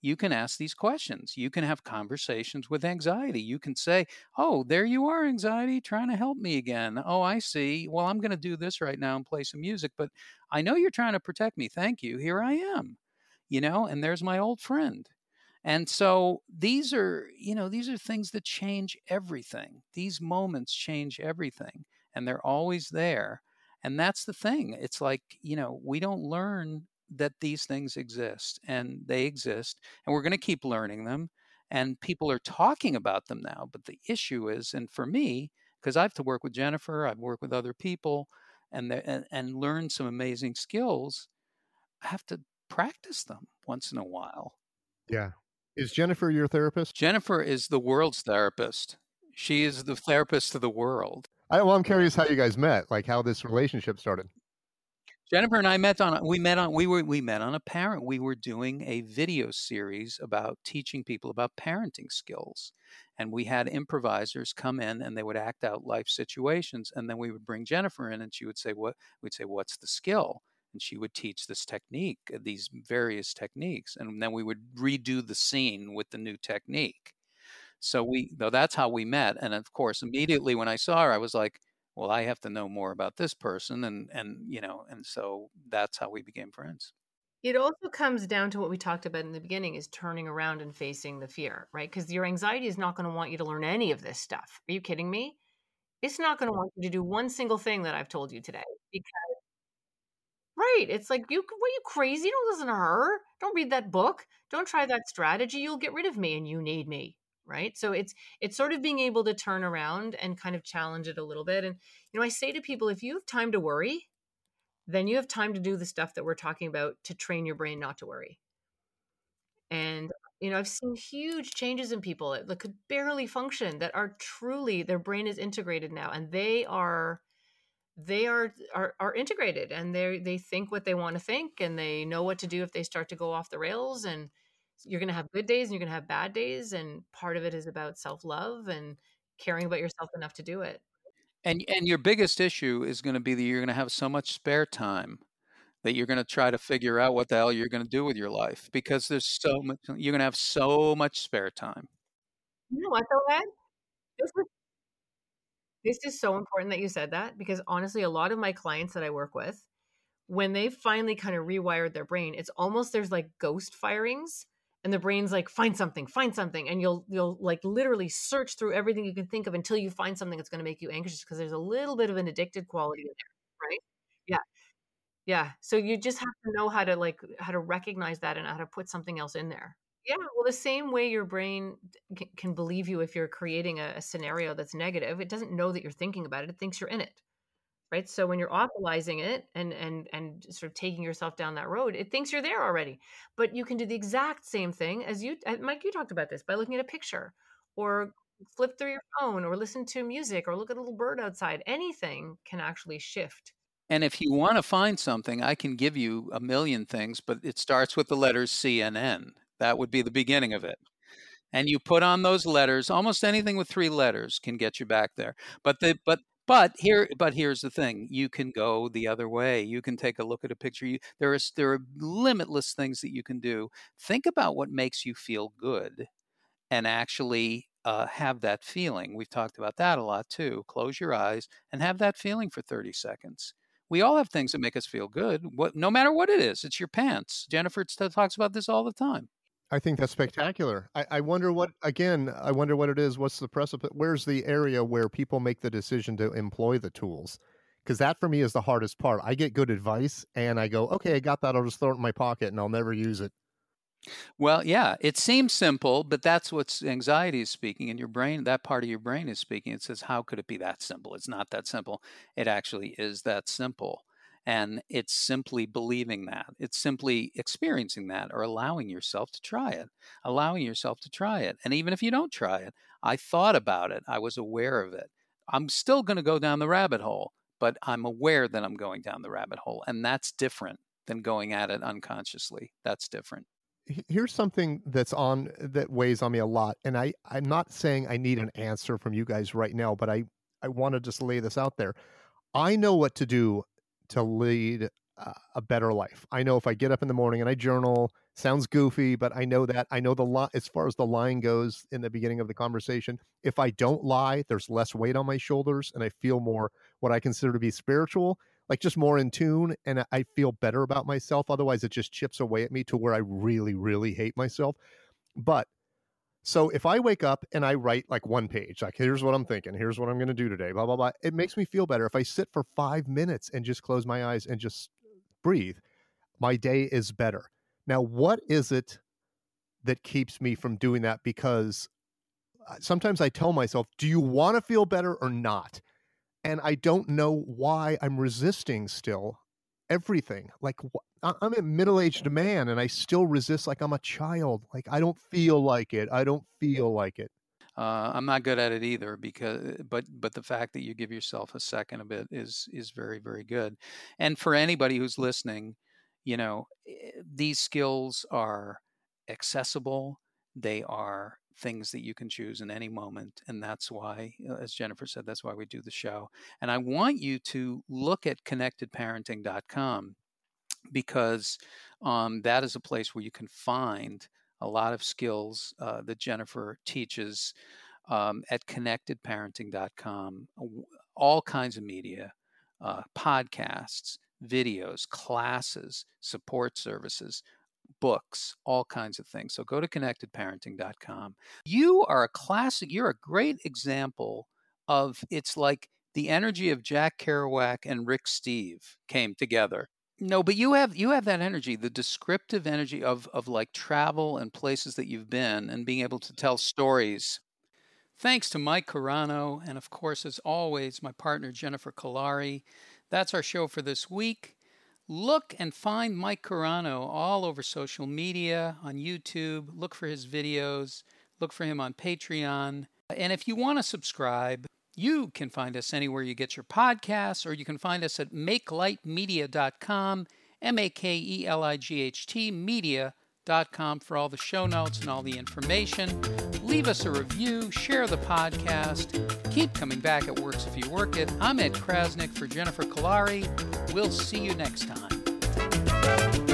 you can ask these questions. You can have conversations with anxiety. You can say, Oh, there you are, anxiety, trying to help me again. Oh, I see. Well, I'm going to do this right now and play some music, but I know you're trying to protect me. Thank you. Here I am. You know, and there's my old friend. And so these are, you know, these are things that change everything. These moments change everything, and they're always there. And that's the thing. It's like, you know, we don't learn that these things exist and they exist and we're going to keep learning them and people are talking about them now but the issue is and for me because i have to work with jennifer i've worked with other people and, and and learn some amazing skills i have to practice them once in a while. Yeah. Is jennifer your therapist? Jennifer is the world's therapist. She is the therapist to the world. I, well i'm curious how you guys met like how this relationship started Jennifer and I met on we met on we were we met on a parent. We were doing a video series about teaching people about parenting skills. And we had improvisers come in and they would act out life situations and then we would bring Jennifer in and she would say what we'd say what's the skill? And she would teach this technique, uh, these various techniques and then we would redo the scene with the new technique. So we though that's how we met and of course immediately when I saw her I was like well i have to know more about this person and and you know and so that's how we became friends. It also comes down to what we talked about in the beginning is turning around and facing the fear right? Because your anxiety is not going to want you to learn any of this stuff. Are you kidding me? It's not going to want you to do one single thing that i've told you today because right it's like you were you crazy? Don't listen to her. Don't read that book. Don't try that strategy. You'll get rid of me and you need me right? So it's it's sort of being able to turn around and kind of challenge it a little bit and you know i say to people if you have time to worry then you have time to do the stuff that we're talking about to train your brain not to worry. And you know i've seen huge changes in people that could barely function that are truly their brain is integrated now and they are they are are, are integrated and they they think what they want to think and they know what to do if they start to go off the rails and you're going to have good days and you're going to have bad days and part of it is about self-love and caring about yourself enough to do it. And and your biggest issue is going to be that you're going to have so much spare time that you're going to try to figure out what the hell you're going to do with your life because there's so much you're going to have so much spare time. You know what though ed? This is, this is so important that you said that because honestly a lot of my clients that i work with when they finally kind of rewired their brain it's almost there's like ghost firings and the brain's like find something find something and you'll you'll like literally search through everything you can think of until you find something that's going to make you anxious because there's a little bit of an addicted quality in there right? Yeah. Yeah so you just have to know how to like how to recognize that and how to put something else in there. Yeah well the same way your brain can believe you if you're creating a, a scenario that's negative it doesn't know that you're thinking about it it thinks you're in it right? So when you're awfulizing it and and and sort of taking yourself down that road it thinks you're there already but you can do the exact same thing as you uh, mike you talked about this by looking at a picture or flip through your phone or listen to music or look at a little bird outside. Anything can actually shift. And if you want to find something i can give you a million things but it starts with the letters cnn that would be the beginning of it. And you put on those letters almost anything with three letters can get you back there. But the but but here, but here's the thing: you can go the other way. You can take a look at a picture. You, there is there are limitless things that you can do. Think about what makes you feel good, and actually uh, have that feeling. We've talked about that a lot too. Close your eyes and have that feeling for 30 seconds. We all have things that make us feel good. What, no matter what it is, it's your pants. Jennifer talks about this all the time. I think that's spectacular. I, I, wonder what again. I wonder what it is. What's the precipice? Where's the area where people make the decision to employ the tools? Because that for me is the hardest part. I get good advice and I go, okay, I got that. I'll just throw it in my pocket and I'll never use it. Well, yeah, it seems simple, but that's what anxiety is speaking, and your brain, that part of your brain is speaking. It says, "How could it be that simple?" It's not that simple. It actually is that simple. And it's simply believing that. It's simply experiencing that or allowing yourself to try it, allowing yourself to try it. And even if you don't try it, I thought about it, I was aware of it. I'm still going to go down the rabbit hole, but I'm aware that I'm going down the rabbit hole. And that's different than going at it unconsciously. That's different. Here's something that's on that weighs on me a lot. And I, I'm not saying I need an answer from you guys right now, but I, I want to just lay this out there. I know what to do to lead a better life. I know if I get up in the morning and I journal, sounds goofy, but I know that I know the lot as far as the line goes in the beginning of the conversation. If I don't lie, there's less weight on my shoulders and I feel more what I consider to be spiritual, like just more in tune and I feel better about myself. Otherwise, it just chips away at me to where I really, really hate myself. But so if I wake up and I write like one page, like here's what I'm thinking, here's what I'm going to do today, blah blah blah, it makes me feel better. If I sit for 5 minutes and just close my eyes and just breathe, my day is better. Now, what is it that keeps me from doing that? Because uh, sometimes I tell myself, do you want to feel better or not? And I don't know why I'm resisting still everything. Like, I'm a middle aged man and I still resist like I'm a child. Like, I don't feel like it. I don't feel like it. Uh, I'm not good at it either because, but but the fact that you give yourself a second of it is is very very good. And for anybody who's listening, you know, eh, these skills are accessible. They are things that you can choose in any moment, and that's why, as Jennifer said, that's why we do the show. And I want you to look at connectedparenting.com because um, that is a place where you can find a lot of skills uh, that Jennifer teaches um, at connectedparenting.com, all kinds of media, uh, podcasts, videos, classes, support services, books, all kinds of things. So go to connectedparenting.com. You are a classic, you're a great example of it's like the energy of Jack Kerouac and Rick Steve came together no, but you have you have that energy, the descriptive energy of of like travel and places that you've been and being able to tell stories. Thanks to Mike Carano and of course as always my partner Jennifer Kolari. That's our show for this week. Look and find Mike Carano all over social media, on YouTube. Look for his videos. Look for him on Patreon. And if you want to subscribe, you can find us anywhere you get your podcasts, or you can find us at makelightmedia.com, M A K E L I G H T media.com for all the show notes and all the information. Leave us a review, share the podcast. Keep coming back. It works if you work it. I'm Ed Crasnick for Jennifer Kolari. We'll see you next time.